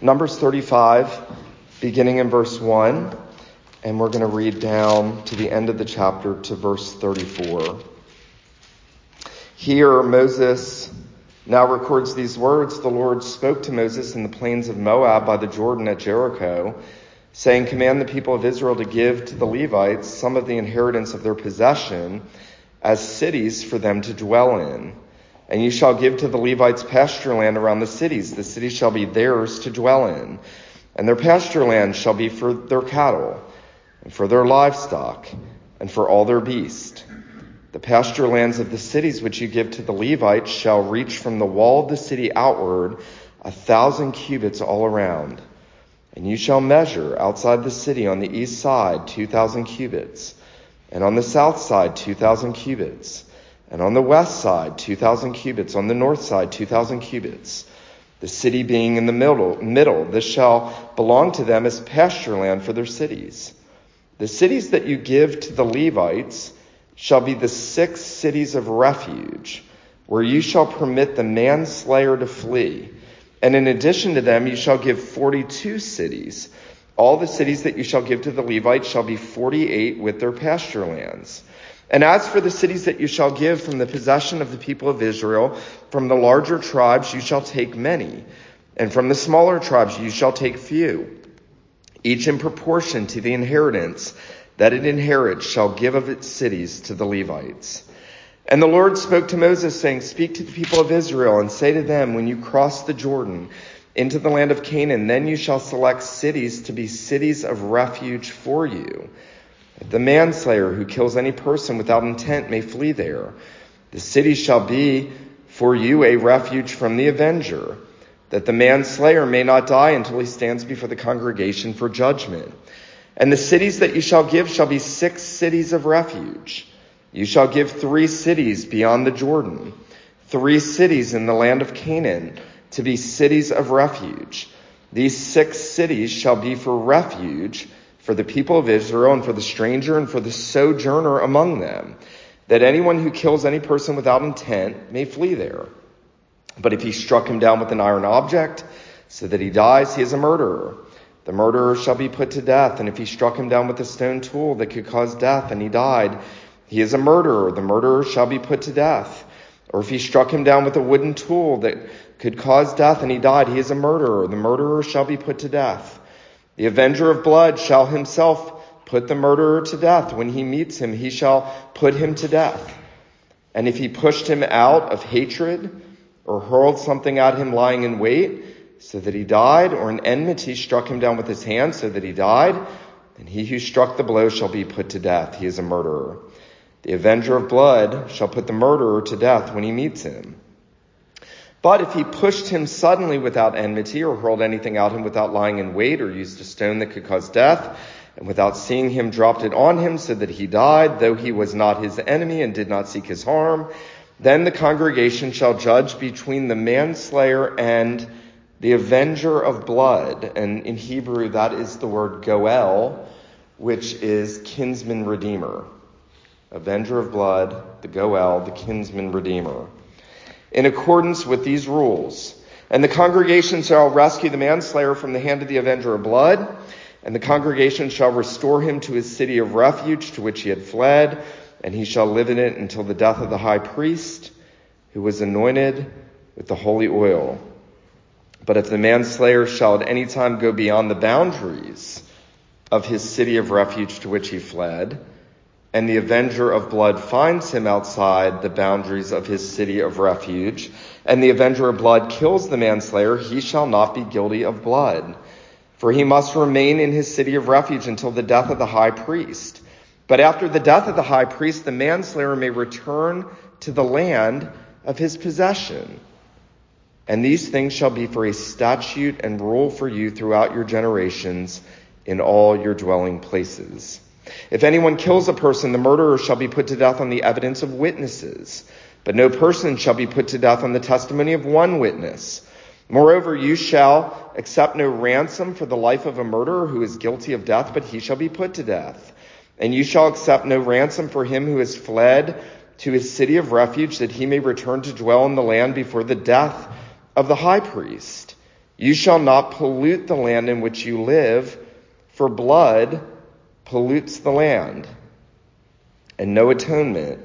Numbers 35, beginning in verse 1, and we're going to read down to the end of the chapter to verse 34. Here, Moses now records these words The Lord spoke to Moses in the plains of Moab by the Jordan at Jericho, saying, Command the people of Israel to give to the Levites some of the inheritance of their possession as cities for them to dwell in. And you shall give to the Levites pasture land around the cities. The cities shall be theirs to dwell in. And their pasture land shall be for their cattle, and for their livestock, and for all their beasts. The pasture lands of the cities which you give to the Levites shall reach from the wall of the city outward a thousand cubits all around. And you shall measure outside the city on the east side two thousand cubits, and on the south side two thousand cubits and on the west side, 2,000 cubits. On the north side, 2,000 cubits. The city being in the middle, middle, this shall belong to them as pasture land for their cities. The cities that you give to the Levites shall be the six cities of refuge, where you shall permit the manslayer to flee. And in addition to them, you shall give 42 cities. All the cities that you shall give to the Levites shall be 48 with their pasture lands. And as for the cities that you shall give from the possession of the people of Israel, from the larger tribes you shall take many, and from the smaller tribes you shall take few. Each in proportion to the inheritance that it inherits shall give of its cities to the Levites. And the Lord spoke to Moses, saying, Speak to the people of Israel, and say to them, When you cross the Jordan into the land of Canaan, then you shall select cities to be cities of refuge for you the manslayer who kills any person without intent may flee there. The city shall be for you a refuge from the avenger, that the manslayer may not die until he stands before the congregation for judgment. And the cities that you shall give shall be six cities of refuge. You shall give three cities beyond the Jordan, three cities in the land of Canaan to be cities of refuge. These six cities shall be for refuge for the people of Israel and for the stranger and for the sojourner among them, that anyone who kills any person without intent may flee there. But if he struck him down with an iron object so that he dies, he is a murderer. The murderer shall be put to death. And if he struck him down with a stone tool that could cause death and he died, he is a murderer. The murderer shall be put to death. Or if he struck him down with a wooden tool that could cause death and he died, he is a murderer. The murderer shall be put to death. The avenger of blood shall himself put the murderer to death. When he meets him, he shall put him to death. And if he pushed him out of hatred or hurled something at him lying in wait so that he died, or an enmity struck him down with his hand so that he died, then he who struck the blow shall be put to death. He is a murderer. The avenger of blood shall put the murderer to death when he meets him. But if he pushed him suddenly without enmity, or hurled anything at him without lying in wait, or used a stone that could cause death, and without seeing him dropped it on him so that he died, though he was not his enemy and did not seek his harm, then the congregation shall judge between the manslayer and the avenger of blood. And in Hebrew, that is the word goel, which is kinsman redeemer. Avenger of blood, the goel, the kinsman redeemer in accordance with these rules. And the congregation shall rescue the manslayer from the hand of the avenger of blood, and the congregation shall restore him to his city of refuge to which he had fled, and he shall live in it until the death of the high priest, who was anointed with the holy oil. But if the manslayer shall at any time go beyond the boundaries of his city of refuge to which he fled, and the avenger of blood finds him outside the boundaries of his city of refuge, and the avenger of blood kills the manslayer, he shall not be guilty of blood. For he must remain in his city of refuge until the death of the high priest. But after the death of the high priest, the manslayer may return to the land of his possession. And these things shall be for a statute and rule for you throughout your generations in all your dwelling places. If anyone kills a person, the murderer shall be put to death on the evidence of witnesses. But no person shall be put to death on the testimony of one witness. Moreover, you shall accept no ransom for the life of a murderer who is guilty of death, but he shall be put to death. And you shall accept no ransom for him who has fled to his city of refuge, that he may return to dwell in the land before the death of the high priest. You shall not pollute the land in which you live, for blood pollutes the land. And no atonement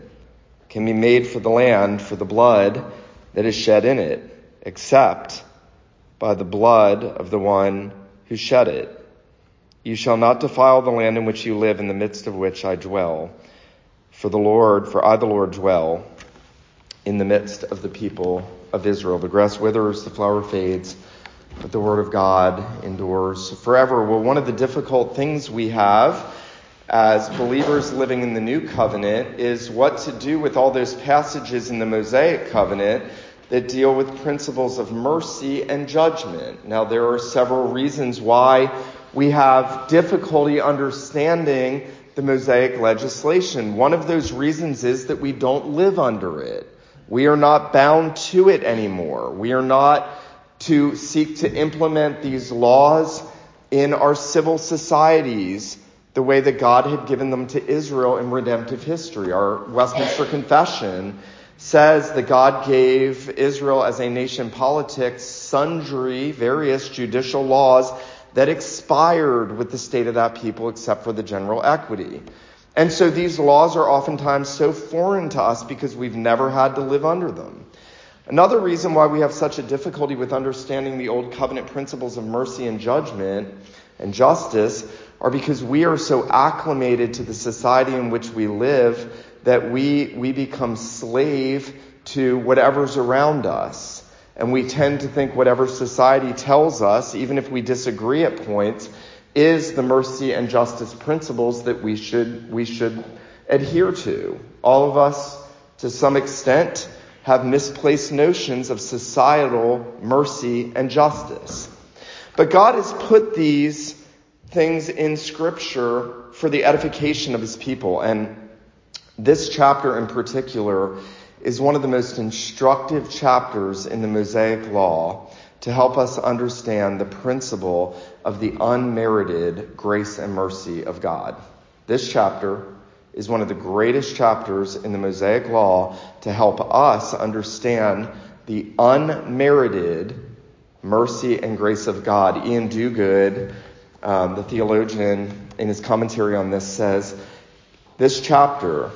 can be made for the land for the blood that is shed in it, except by the blood of the one who shed it. You shall not defile the land in which you live, in the midst of which I dwell. For the Lord, for I the Lord dwell in the midst of the people of Israel. The grass withers, the flower fades but the Word of God endures forever. Well, one of the difficult things we have as believers living in the new covenant is what to do with all those passages in the Mosaic covenant that deal with principles of mercy and judgment. Now, there are several reasons why we have difficulty understanding the Mosaic legislation. One of those reasons is that we don't live under it. We are not bound to it anymore. We are not to seek to implement these laws in our civil societies the way that God had given them to Israel in redemptive history. Our Westminster Confession says that God gave Israel as a nation politics sundry, various judicial laws that expired with the state of that people except for the general equity. And so these laws are oftentimes so foreign to us because we've never had to live under them. Another reason why we have such a difficulty with understanding the old covenant principles of mercy and judgment and justice are because we are so acclimated to the society in which we live that we, we become slave to whatever's around us. And we tend to think whatever society tells us, even if we disagree at points, is the mercy and justice principles that we should, we should adhere to. All of us, to some extent, have misplaced notions of societal mercy and justice. But God has put these things in Scripture for the edification of His people. And this chapter in particular is one of the most instructive chapters in the Mosaic Law to help us understand the principle of the unmerited grace and mercy of God. This chapter is one of the greatest chapters in the Mosaic Law to help us understand the unmerited mercy and grace of God. Ian Duguid, um, the theologian, in his commentary on this says, this chapter,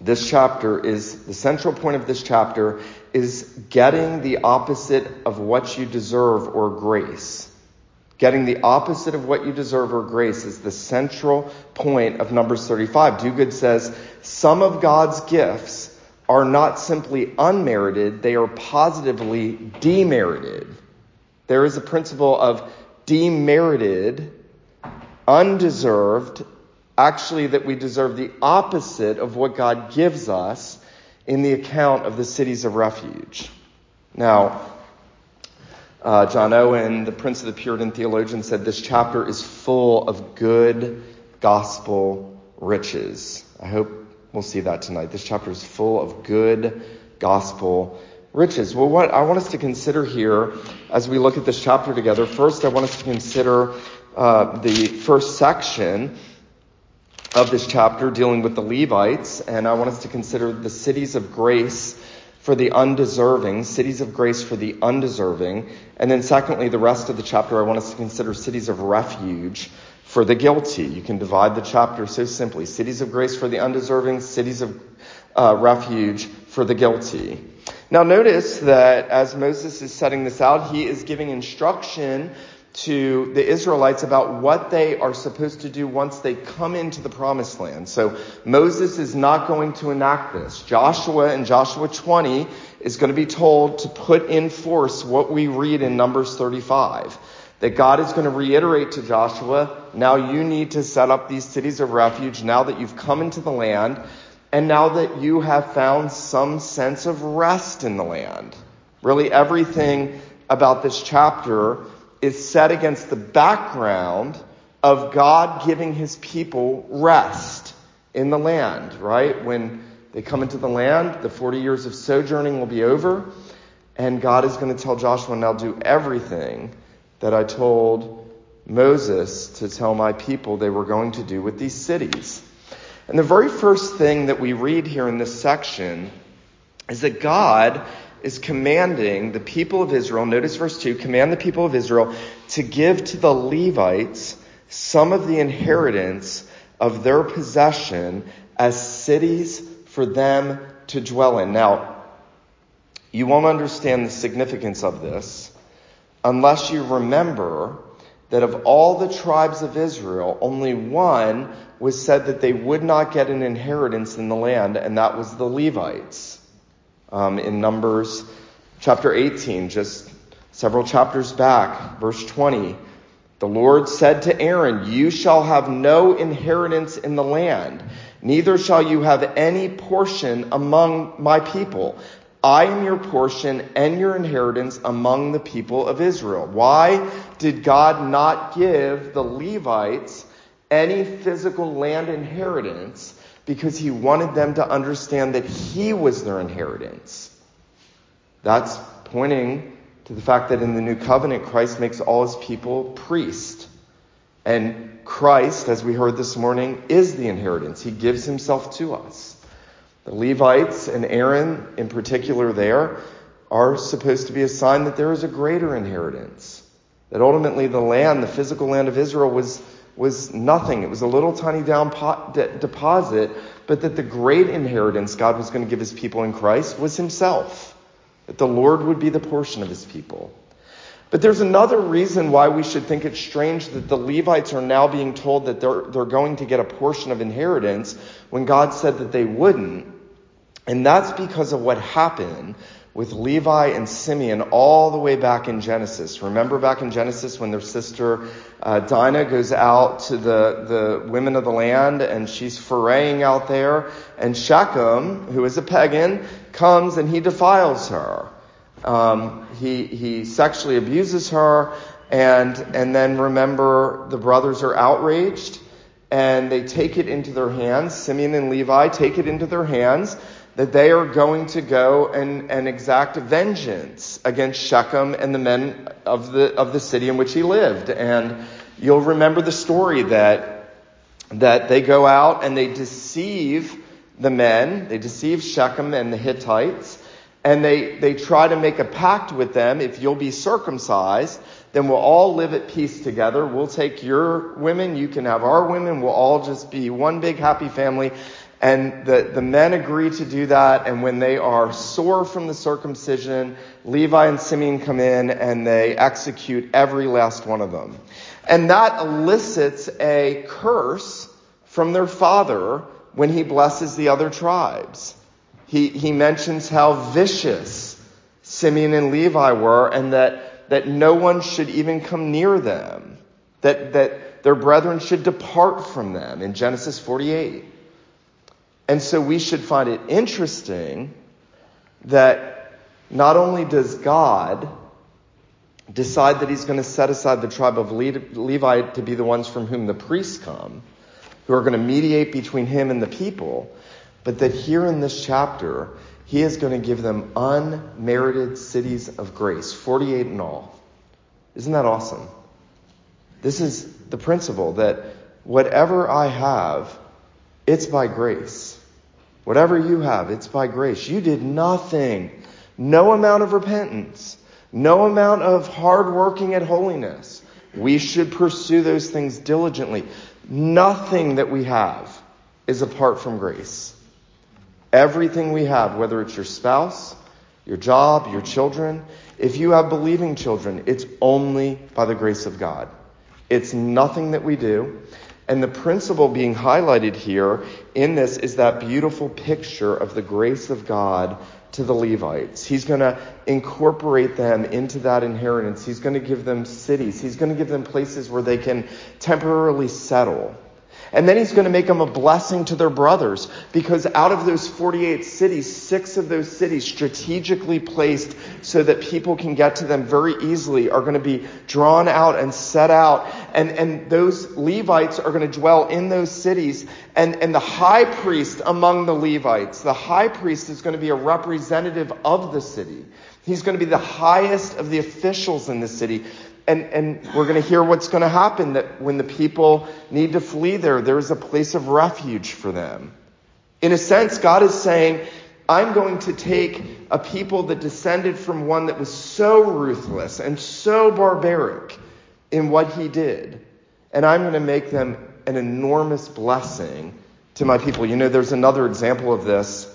this chapter is, the central point of this chapter is getting the opposite of what you deserve or grace. Getting the opposite of what you deserve or grace is the central point of Numbers 35. Duguid says, some of God's gifts are not simply unmerited, they are positively demerited. There is a principle of demerited, undeserved, actually that we deserve the opposite of what God gives us in the account of the cities of refuge. Now, uh, John Owen, the Prince of the Puritan theologian, said this chapter is full of good gospel riches. I hope we'll see that tonight. This chapter is full of good gospel riches. Well, what I want us to consider here as we look at this chapter together, first, I want us to consider uh, the first section of this chapter dealing with the Levites, and I want us to consider the cities of grace for the undeserving, cities of grace for the undeserving. And then, secondly, the rest of the chapter, I want us to consider cities of refuge for the guilty. You can divide the chapter so simply cities of grace for the undeserving, cities of uh, refuge for the guilty. Now, notice that as Moses is setting this out, he is giving instruction to the Israelites about what they are supposed to do once they come into the promised land. So Moses is not going to enact this. Joshua in Joshua 20 is going to be told to put in force what we read in Numbers 35. That God is going to reiterate to Joshua, now you need to set up these cities of refuge now that you've come into the land and now that you have found some sense of rest in the land. Really everything about this chapter is set against the background of God giving his people rest in the land, right? When they come into the land, the 40 years of sojourning will be over, and God is going to tell Joshua, now do everything that I told Moses to tell my people they were going to do with these cities. And the very first thing that we read here in this section is that God is commanding the people of Israel, notice verse 2, command the people of Israel to give to the Levites some of the inheritance of their possession as cities for them to dwell in. Now, you won't understand the significance of this unless you remember that of all the tribes of Israel, only one was said that they would not get an inheritance in the land, and that was the Levites. Um, in Numbers chapter 18, just several chapters back, verse 20, the Lord said to Aaron, You shall have no inheritance in the land, neither shall you have any portion among my people. I am your portion and your inheritance among the people of Israel. Why did God not give the Levites any physical land inheritance? Because he wanted them to understand that he was their inheritance. That's pointing to the fact that in the new covenant, Christ makes all his people priests. And Christ, as we heard this morning, is the inheritance. He gives himself to us. The Levites and Aaron, in particular, there are supposed to be a sign that there is a greater inheritance. That ultimately the land, the physical land of Israel, was, was nothing. It was a little tiny down de- deposit, but that the great inheritance God was going to give his people in Christ was himself. That the Lord would be the portion of his people. But there's another reason why we should think it's strange that the Levites are now being told that they're, they're going to get a portion of inheritance when God said that they wouldn't. And that's because of what happened with Levi and Simeon all the way back in Genesis. Remember back in Genesis when their sister uh, Dinah goes out to the, the women of the land and she's foraying out there, and Shechem, who is a pagan, comes and he defiles her. Um, he, he sexually abuses her, and, and then remember the brothers are outraged and they take it into their hands. Simeon and Levi take it into their hands that they are going to go and, and exact vengeance against Shechem and the men of the, of the city in which he lived. And you'll remember the story that, that they go out and they deceive the men, they deceive Shechem and the Hittites, and they, they try to make a pact with them. If you'll be circumcised, then we'll all live at peace together. We'll take your women, you can have our women, we'll all just be one big happy family. And the, the men agree to do that. And when they are sore from the circumcision, Levi and Simeon come in and they execute every last one of them. And that elicits a curse from their father when he blesses the other tribes. He, he mentions how vicious Simeon and Levi were and that, that no one should even come near them. That, that their brethren should depart from them in Genesis 48. And so we should find it interesting that not only does God decide that he's going to set aside the tribe of Levi to be the ones from whom the priests come, who are going to mediate between him and the people, but that here in this chapter, he is going to give them unmerited cities of grace, 48 in all. Isn't that awesome? This is the principle that whatever I have, it's by grace. Whatever you have, it's by grace. You did nothing. No amount of repentance. No amount of hard working at holiness. We should pursue those things diligently. Nothing that we have is apart from grace. Everything we have, whether it's your spouse, your job, your children, if you have believing children, it's only by the grace of God. It's nothing that we do. And the principle being highlighted here in this is that beautiful picture of the grace of God to the Levites. He's going to incorporate them into that inheritance. He's going to give them cities. He's going to give them places where they can temporarily settle. And then he's going to make them a blessing to their brothers because out of those 48 cities, six of those cities strategically placed so that people can get to them very easily are going to be drawn out and set out. And, and those Levites are going to dwell in those cities. And, and the high priest among the Levites, the high priest is going to be a representative of the city. He's going to be the highest of the officials in the city and, and we're going to hear what's going to happen that when the people need to flee there, there's a place of refuge for them. In a sense, God is saying, I'm going to take a people that descended from one that was so ruthless and so barbaric in what he did, and I'm going to make them an enormous blessing to my people. You know, there's another example of this.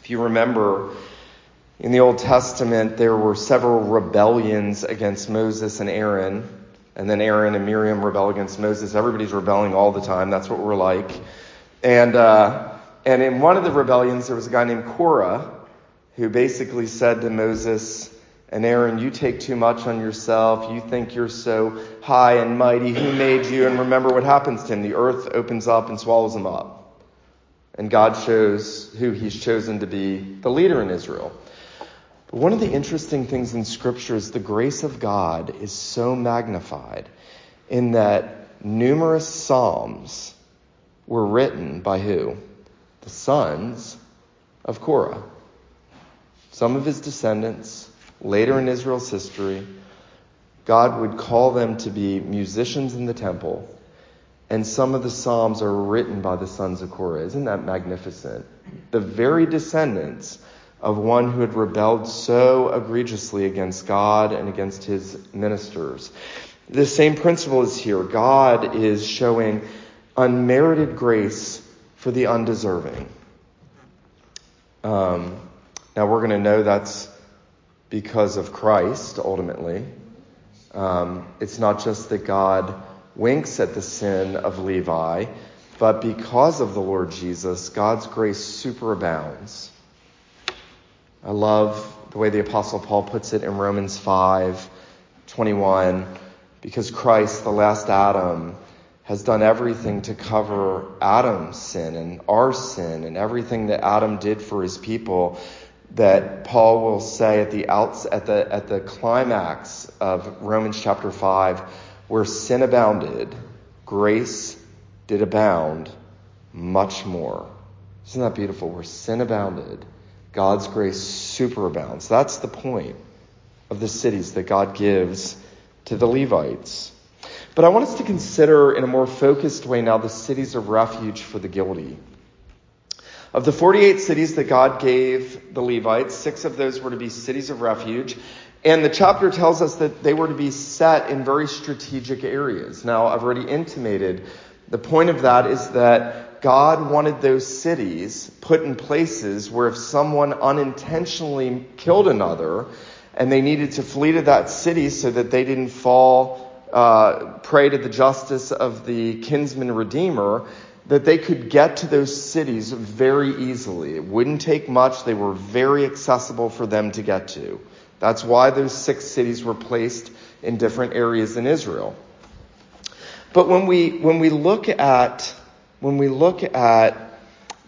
If you remember, in the Old Testament, there were several rebellions against Moses and Aaron. And then Aaron and Miriam rebel against Moses. Everybody's rebelling all the time. That's what we're like. And, uh, and in one of the rebellions, there was a guy named Korah who basically said to Moses and Aaron, You take too much on yourself. You think you're so high and mighty. Who made you? And remember what happens to him. The earth opens up and swallows him up. And God shows who he's chosen to be the leader in Israel. One of the interesting things in Scripture is the grace of God is so magnified in that numerous Psalms were written by who? The sons of Korah. Some of his descendants, later in Israel's history, God would call them to be musicians in the temple. And some of the Psalms are written by the sons of Korah. Isn't that magnificent? The very descendants of one who had rebelled so egregiously against God and against his ministers. The same principle is here. God is showing unmerited grace for the undeserving. Um, now we're going to know that's because of Christ ultimately. Um, it's not just that God winks at the sin of Levi, but because of the Lord Jesus, God's grace superabounds. I love the way the Apostle Paul puts it in Romans 5 21, because Christ, the last Adam, has done everything to cover Adam's sin and our sin and everything that Adam did for his people that Paul will say at the outs, at the at the climax of Romans chapter 5 where sin abounded grace did abound much more. Isn't that beautiful? Where sin abounded God's grace superabounds. That's the point of the cities that God gives to the Levites. But I want us to consider in a more focused way now the cities of refuge for the guilty. Of the 48 cities that God gave the Levites, six of those were to be cities of refuge. And the chapter tells us that they were to be set in very strategic areas. Now, I've already intimated the point of that is that God wanted those cities put in places where if someone unintentionally killed another and they needed to flee to that city so that they didn't fall uh, prey to the justice of the kinsman redeemer, that they could get to those cities very easily. It wouldn't take much. They were very accessible for them to get to. That's why those six cities were placed in different areas in Israel. But when we, when we look at when we look at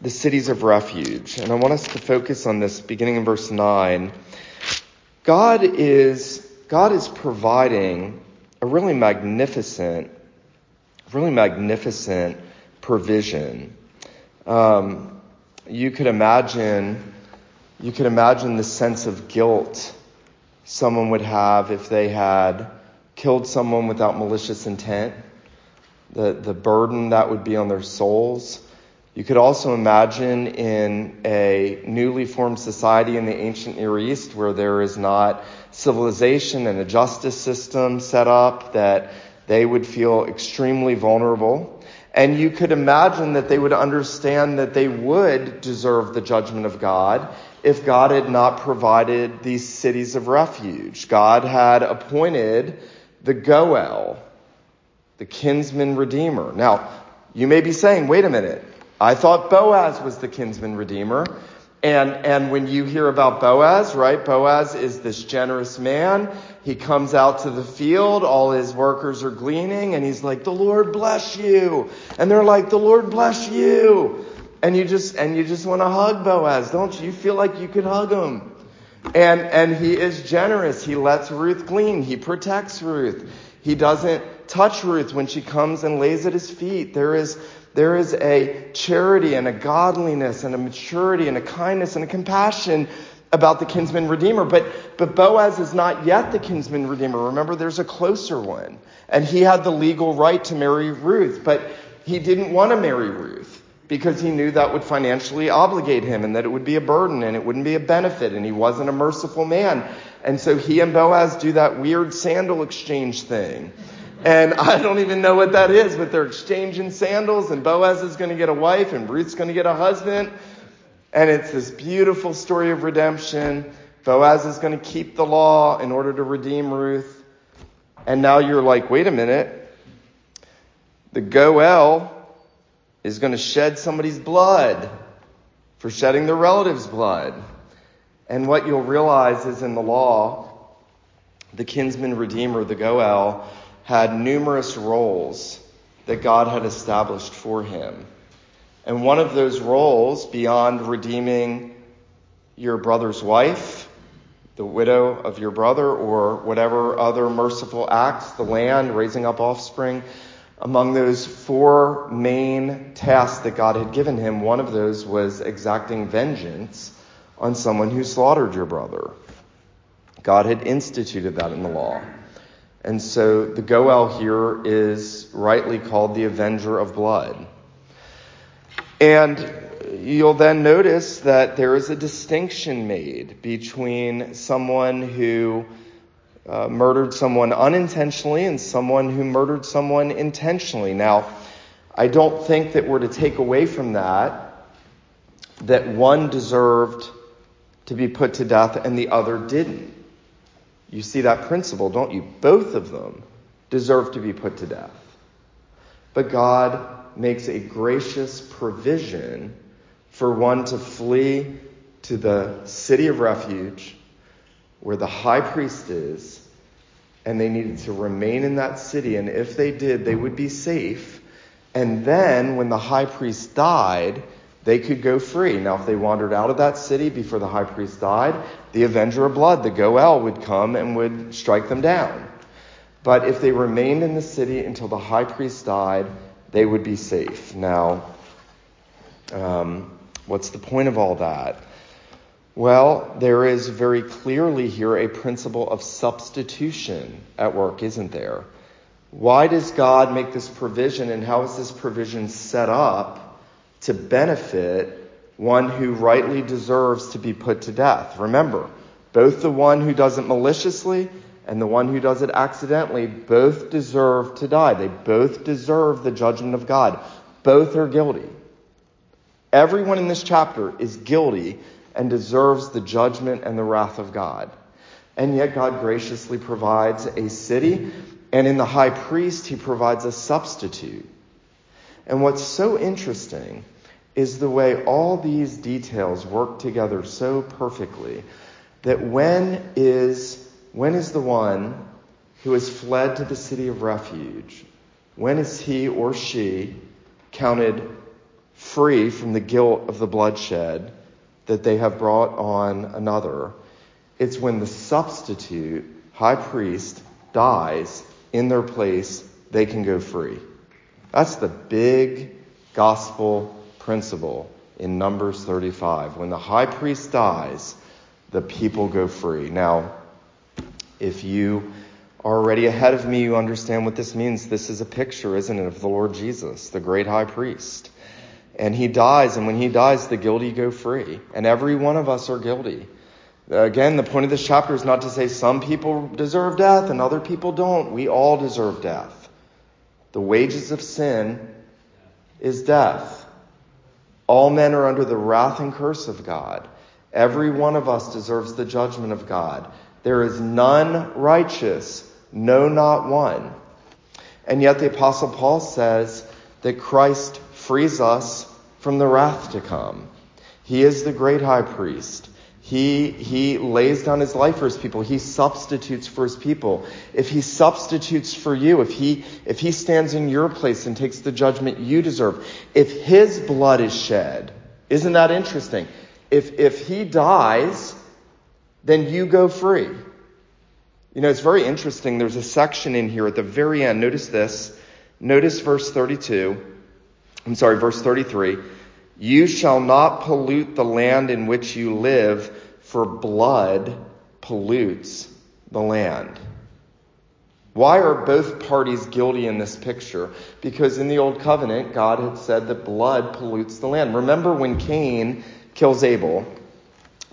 the cities of refuge, and I want us to focus on this beginning in verse 9, God is, God is providing a really magnificent, really magnificent provision. Um, you could imagine, you could imagine the sense of guilt someone would have if they had killed someone without malicious intent the, the burden that would be on their souls. You could also imagine in a newly formed society in the ancient Near East where there is not civilization and a justice system set up that they would feel extremely vulnerable. And you could imagine that they would understand that they would deserve the judgment of God if God had not provided these cities of refuge. God had appointed the Goel, the kinsman redeemer. Now, you may be saying, wait a minute, I thought Boaz was the kinsman redeemer. And, and when you hear about Boaz, right, Boaz is this generous man. He comes out to the field, all his workers are gleaning, and he's like, the Lord bless you. And they're like, the Lord bless you. And you just, and you just want to hug Boaz, don't you? You feel like you could hug him. And, and he is generous. He lets Ruth glean. He protects Ruth. He doesn't touch Ruth when she comes and lays at his feet. There is, there is a charity and a godliness and a maturity and a kindness and a compassion about the kinsman redeemer. But, but Boaz is not yet the kinsman redeemer. Remember, there's a closer one. And he had the legal right to marry Ruth, but he didn't want to marry Ruth. because he knew that would financially obligate him and that it would be a burden and it wouldn't be a benefit and he wasn't a merciful man. And so he and Boaz do that weird sandal exchange thing. And I don't even know what that is, but they're exchanging sandals and Boaz is going to get a wife and Ruth's going to get a husband. And it's this beautiful story of redemption. Boaz is going to keep the law in order to redeem Ruth. And now you're like, wait a minute. The Goel is going to shed somebody's blood for shedding their relative's blood. And what you'll realize is in the law, the kinsman redeemer, the Goel, had numerous roles that God had established for him. And one of those roles, beyond redeeming your brother's wife, the widow of your brother, or whatever other merciful acts, the land, raising up offspring, among those four main tasks that God had given him, one of those was exacting vengeance on someone who slaughtered your brother. God had instituted that in the law. And so the Goel here is rightly called the avenger of blood. And you'll then notice that there is a distinction made between someone who uh, murdered someone unintentionally and someone who murdered someone intentionally. Now, I don't think that we're to take away from that that one deserved to be put to death and the other didn't. You see that principle, don't you? Both of them deserve to be put to death. But God makes a gracious provision for one to flee to the city of refuge where the high priest is, and they needed to remain in that city. And if they did, they would be safe. And then, when the high priest died, they could go free. Now, if they wandered out of that city before the high priest died, the avenger of blood, the Goel, would come and would strike them down. But if they remained in the city until the high priest died, they would be safe. Now, um, what's the point of all that? Well, there is very clearly here a principle of substitution at work, isn't there? Why does God make this provision and how is this provision set up to benefit one who rightly deserves to be put to death? Remember, both the one who does it maliciously and the one who does it accidentally both deserve to die. They both deserve the judgment of God. Both are guilty. Everyone in this chapter is guilty and deserves the judgment and the wrath of God. And yet God graciously provides a city, and in the high priest, he provides a substitute. And what's so interesting is the way all these details work together so perfectly that when is, when is the one who has fled to the city of refuge, when is he or she counted free from the guilt of the bloodshed that they have brought on another. It's when the substitute high priest dies in their place, they can go free. That's the big gospel principle in Numbers 35. When the high priest dies, the people go free. Now, if you are already ahead of me, you understand what this means. This is a picture, isn't it, of the Lord Jesus, the great high priest and he dies, and when he dies, the guilty go free. And every one of us are guilty. Again, the point of this chapter is not to say some people deserve death and other people don't. We all deserve death. The wages of sin is death. All men are under the wrath and curse of God. Every one of us deserves the judgment of God. There is none righteous, no, not one. And yet the Apostle Paul says that Christ frees us from the wrath to come. He is the great high priest. He, he lays down his life for his people. He substitutes for his people. If he substitutes for you, if he, if he stands in your place and takes the judgment you deserve, if his blood is shed, isn't that interesting? If, if he dies, then you go free. You know, it's very interesting. There's a section in here at the very end. Notice this. Notice verse 32. I'm sorry, verse 33. You shall not pollute the land in which you live, for blood pollutes the land. Why are both parties guilty in this picture? Because in the Old Covenant, God had said that blood pollutes the land. Remember when Cain kills Abel,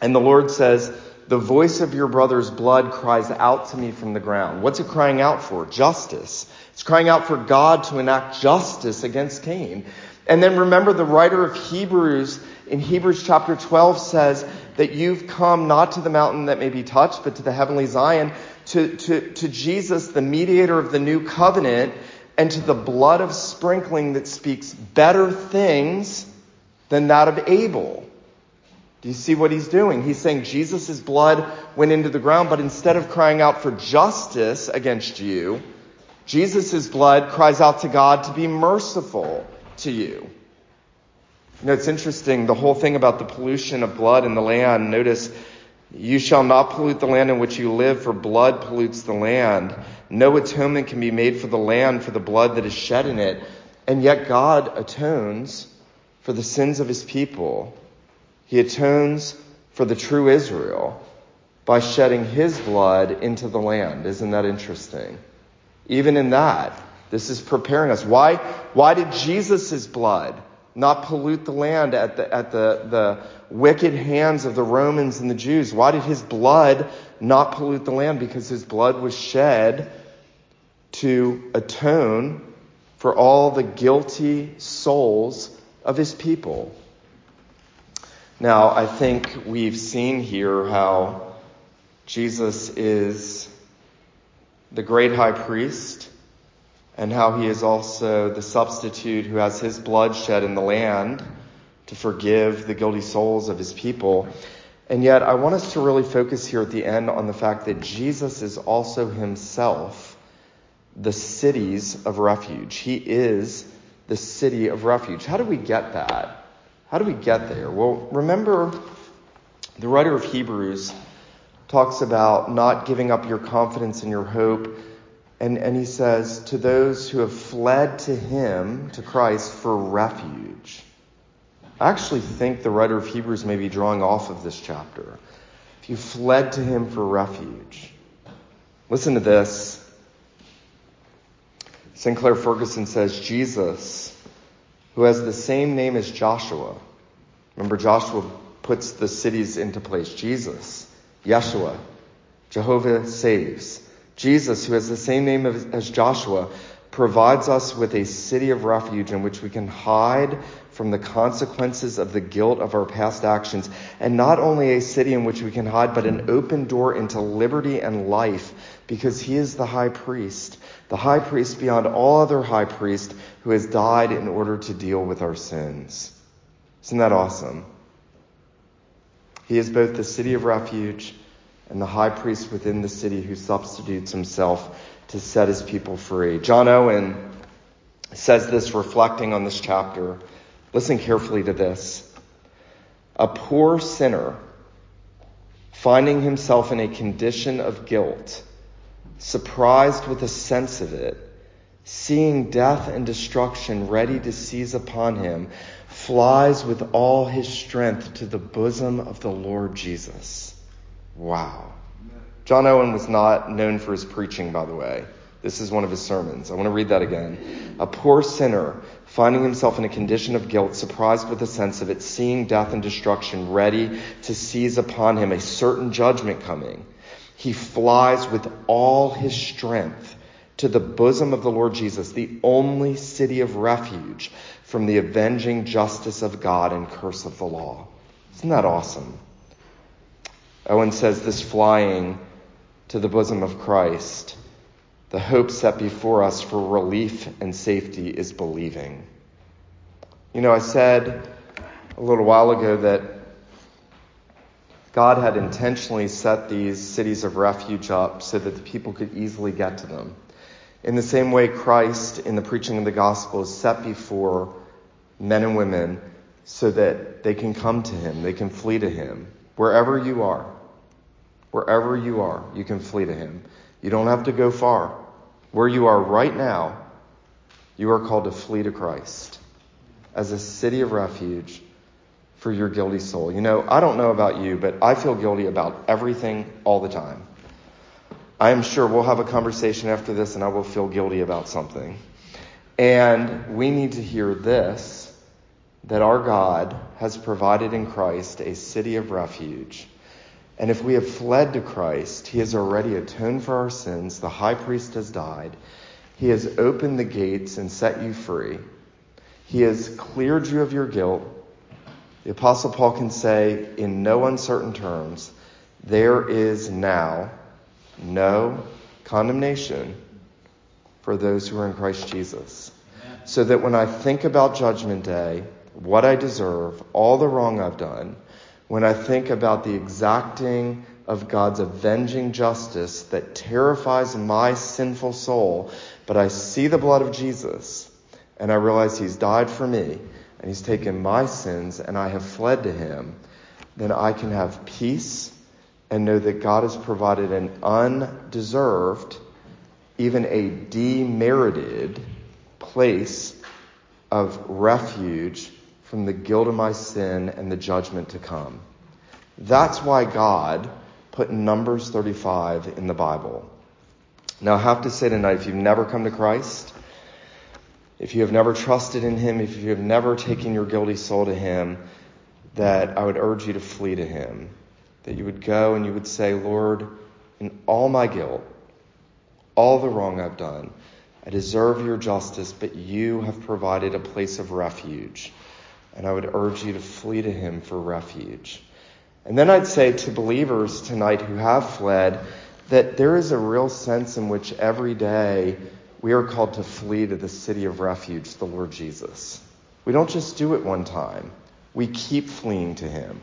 and the Lord says, The voice of your brother's blood cries out to me from the ground. What's it crying out for? Justice. It's crying out for God to enact justice against Cain. And then remember, the writer of Hebrews in Hebrews chapter 12 says that you've come not to the mountain that may be touched, but to the heavenly Zion to, to, to Jesus, the mediator of the new covenant, and to the blood of sprinkling that speaks better things than that of Abel. Do you see what he's doing? He's saying Jesus' blood went into the ground, but instead of crying out for justice against you, Jesus' blood cries out to God to be merciful to you. You know, it's interesting, the whole thing about the pollution of blood in the land. Notice you shall not pollute the land in which you live, for blood pollutes the land. No atonement can be made for the land for the blood that is shed in it. And yet God atones for the sins of his people. He atones for the true Israel by shedding his blood into the land. Isn't that interesting? Even in that, this is preparing us. Why, why did Jesus' blood not pollute the land at the, at the, the wicked hands of the Romans and the Jews? Why did his blood not pollute the land? Because his blood was shed to atone for all the guilty souls of his people. Now, I think we've seen here how Jesus is the great high priest and how he is also the substitute who has his blood shed in the land to forgive the guilty souls of his people. And yet, I want us to really focus here at the end on the fact that Jesus is also himself the cities of refuge. He is the city of refuge. How do we get that? How do we get there? Well, remember, the writer of Hebrews talks about not giving up your confidence and your hope and, and he says, to those who have fled to him, to Christ, for refuge. I actually think the writer of Hebrews may be drawing off of this chapter. If you fled to him for refuge. Listen to this. Sinclair Ferguson says, Jesus, who has the same name as Joshua. Remember, Joshua puts the cities into place. Jesus, Yeshua, Jehovah saves. Jesus, who has the same name as Joshua, provides us with a city of refuge in which we can hide from the consequences of the guilt of our past actions. And not only a city in which we can hide, but an open door into liberty and life because he is the high priest, the high priest beyond all other high priest who has died in order to deal with our sins. Isn't that awesome? He is both the city of refuge and the high priest within the city who substitutes himself to set his people free. John Owen says this reflecting on this chapter. Listen carefully to this. A poor sinner finding himself in a condition of guilt, surprised with a sense of it, seeing death and destruction ready to seize upon him, flies with all his strength to the bosom of the Lord Jesus. Wow. John Owen was not known for his preaching, by the way. This is one of his sermons. I want to read that again. A poor sinner, finding himself in a condition of guilt, surprised with a sense of it, seeing death and destruction ready to seize upon him, a certain judgment coming, he flies with all his strength to the bosom of the Lord Jesus, the only city of refuge from the avenging justice of God and curse of the law. Isn't that awesome? Owen says this flying to the bosom of Christ, the hope set before us for relief and safety is believing. You know, I said a little while ago that God had intentionally set these cities of refuge up so that the people could easily get to them. In the same way, Christ, in the preaching of the gospel, is set before men and women so that they can come to him, they can flee to him, wherever you are. Wherever you are, you can flee to him. You don't have to go far. Where you are right now, you are called to flee to Christ as a city of refuge for your guilty soul. You know, I don't know about you, but I feel guilty about everything all the time. I am sure we'll have a conversation after this and I will feel guilty about something. And we need to hear this that our God has provided in Christ a city of refuge. And if we have fled to Christ, He has already atoned for our sins. The high priest has died. He has opened the gates and set you free. He has cleared you of your guilt. The Apostle Paul can say in no uncertain terms, there is now no condemnation for those who are in Christ Jesus. So that when I think about Judgment Day, what I deserve, all the wrong I've done, when I think about the exacting of God's avenging justice that terrifies my sinful soul, but I see the blood of Jesus and I realize He's died for me and He's taken my sins and I have fled to Him, then I can have peace and know that God has provided an undeserved, even a demerited place of refuge from the guilt of my sin and the judgment to come. That's why God put Numbers 35 in the Bible. Now, I have to say tonight, if you've never come to Christ, if you have never trusted in Him, if you have never taken your guilty soul to Him, that I would urge you to flee to Him. That you would go and you would say, Lord, in all my guilt, all the wrong I've done, I deserve your justice, but you have provided a place of refuge. And I would urge you to flee to him for refuge. And then I'd say to believers tonight who have fled that there is a real sense in which every day we are called to flee to the city of refuge, the Lord Jesus. We don't just do it one time. We keep fleeing to him.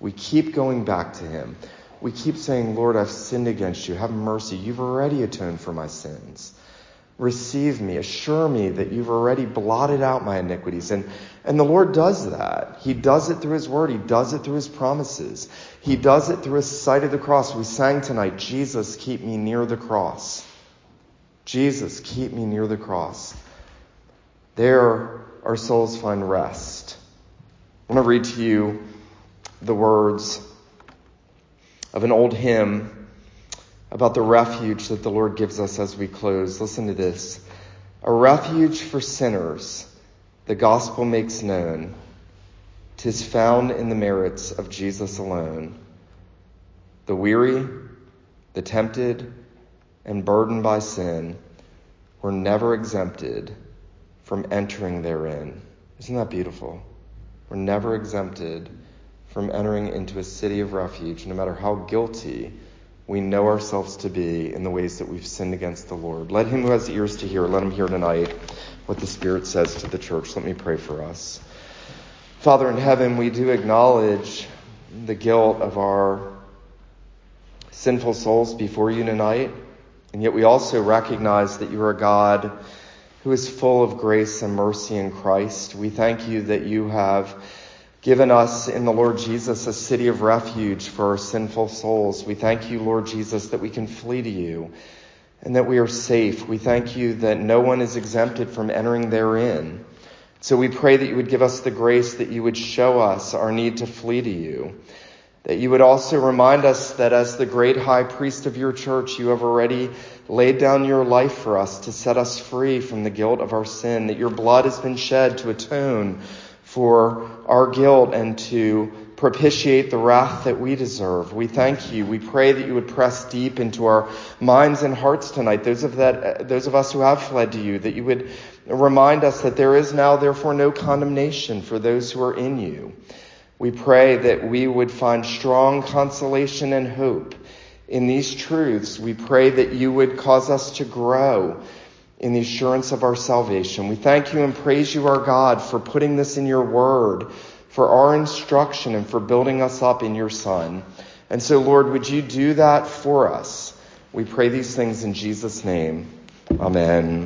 We keep going back to him. We keep saying, Lord, I've sinned against you. Have mercy. You've already atoned for my sins receive me, assure me that you've already blotted out my iniquities. And, and the Lord does that. He does it through His Word. He does it through His promises. He does it through His sight of the cross. We sang tonight, Jesus, keep me near the cross. Jesus, keep me near the cross. There our souls find rest. I want to read to you the words of an old hymn about the refuge that the Lord gives us as we close. Listen to this. A refuge for sinners, the gospel makes known. Tis found in the merits of Jesus alone. The weary, the tempted, and burdened by sin were never exempted from entering therein. Isn't that beautiful? We're never exempted from entering into a city of refuge, no matter how guilty we know ourselves to be in the ways that we've sinned against the Lord. Let him who has ears to hear, let him hear tonight what the Spirit says to the church. Let me pray for us. Father in heaven, we do acknowledge the guilt of our sinful souls before you tonight, and yet we also recognize that you are a God who is full of grace and mercy in Christ. We thank you that you have given us in the Lord Jesus a city of refuge for our sinful souls. We thank you, Lord Jesus, that we can flee to you and that we are safe. We thank you that no one is exempted from entering therein. So we pray that you would give us the grace that you would show us our need to flee to you. That you would also remind us that as the great high priest of your church, you have already laid down your life for us to set us free from the guilt of our sin, that your blood has been shed to atone for our guilt and to propitiate the wrath that we deserve. We thank you. We pray that you would press deep into our minds and hearts tonight, those of that, those of us who have fled to you, that you would remind us that there is now therefore no condemnation for those who are in you. We pray that we would find strong consolation and hope in these truths. We pray that you would cause us to grow in the assurance of our salvation. We thank you and praise you, our God, for putting this in your word, for our instruction, and for building us up in your Son. And so, Lord, would you do that for us? We pray these things in Jesus' name. Amen.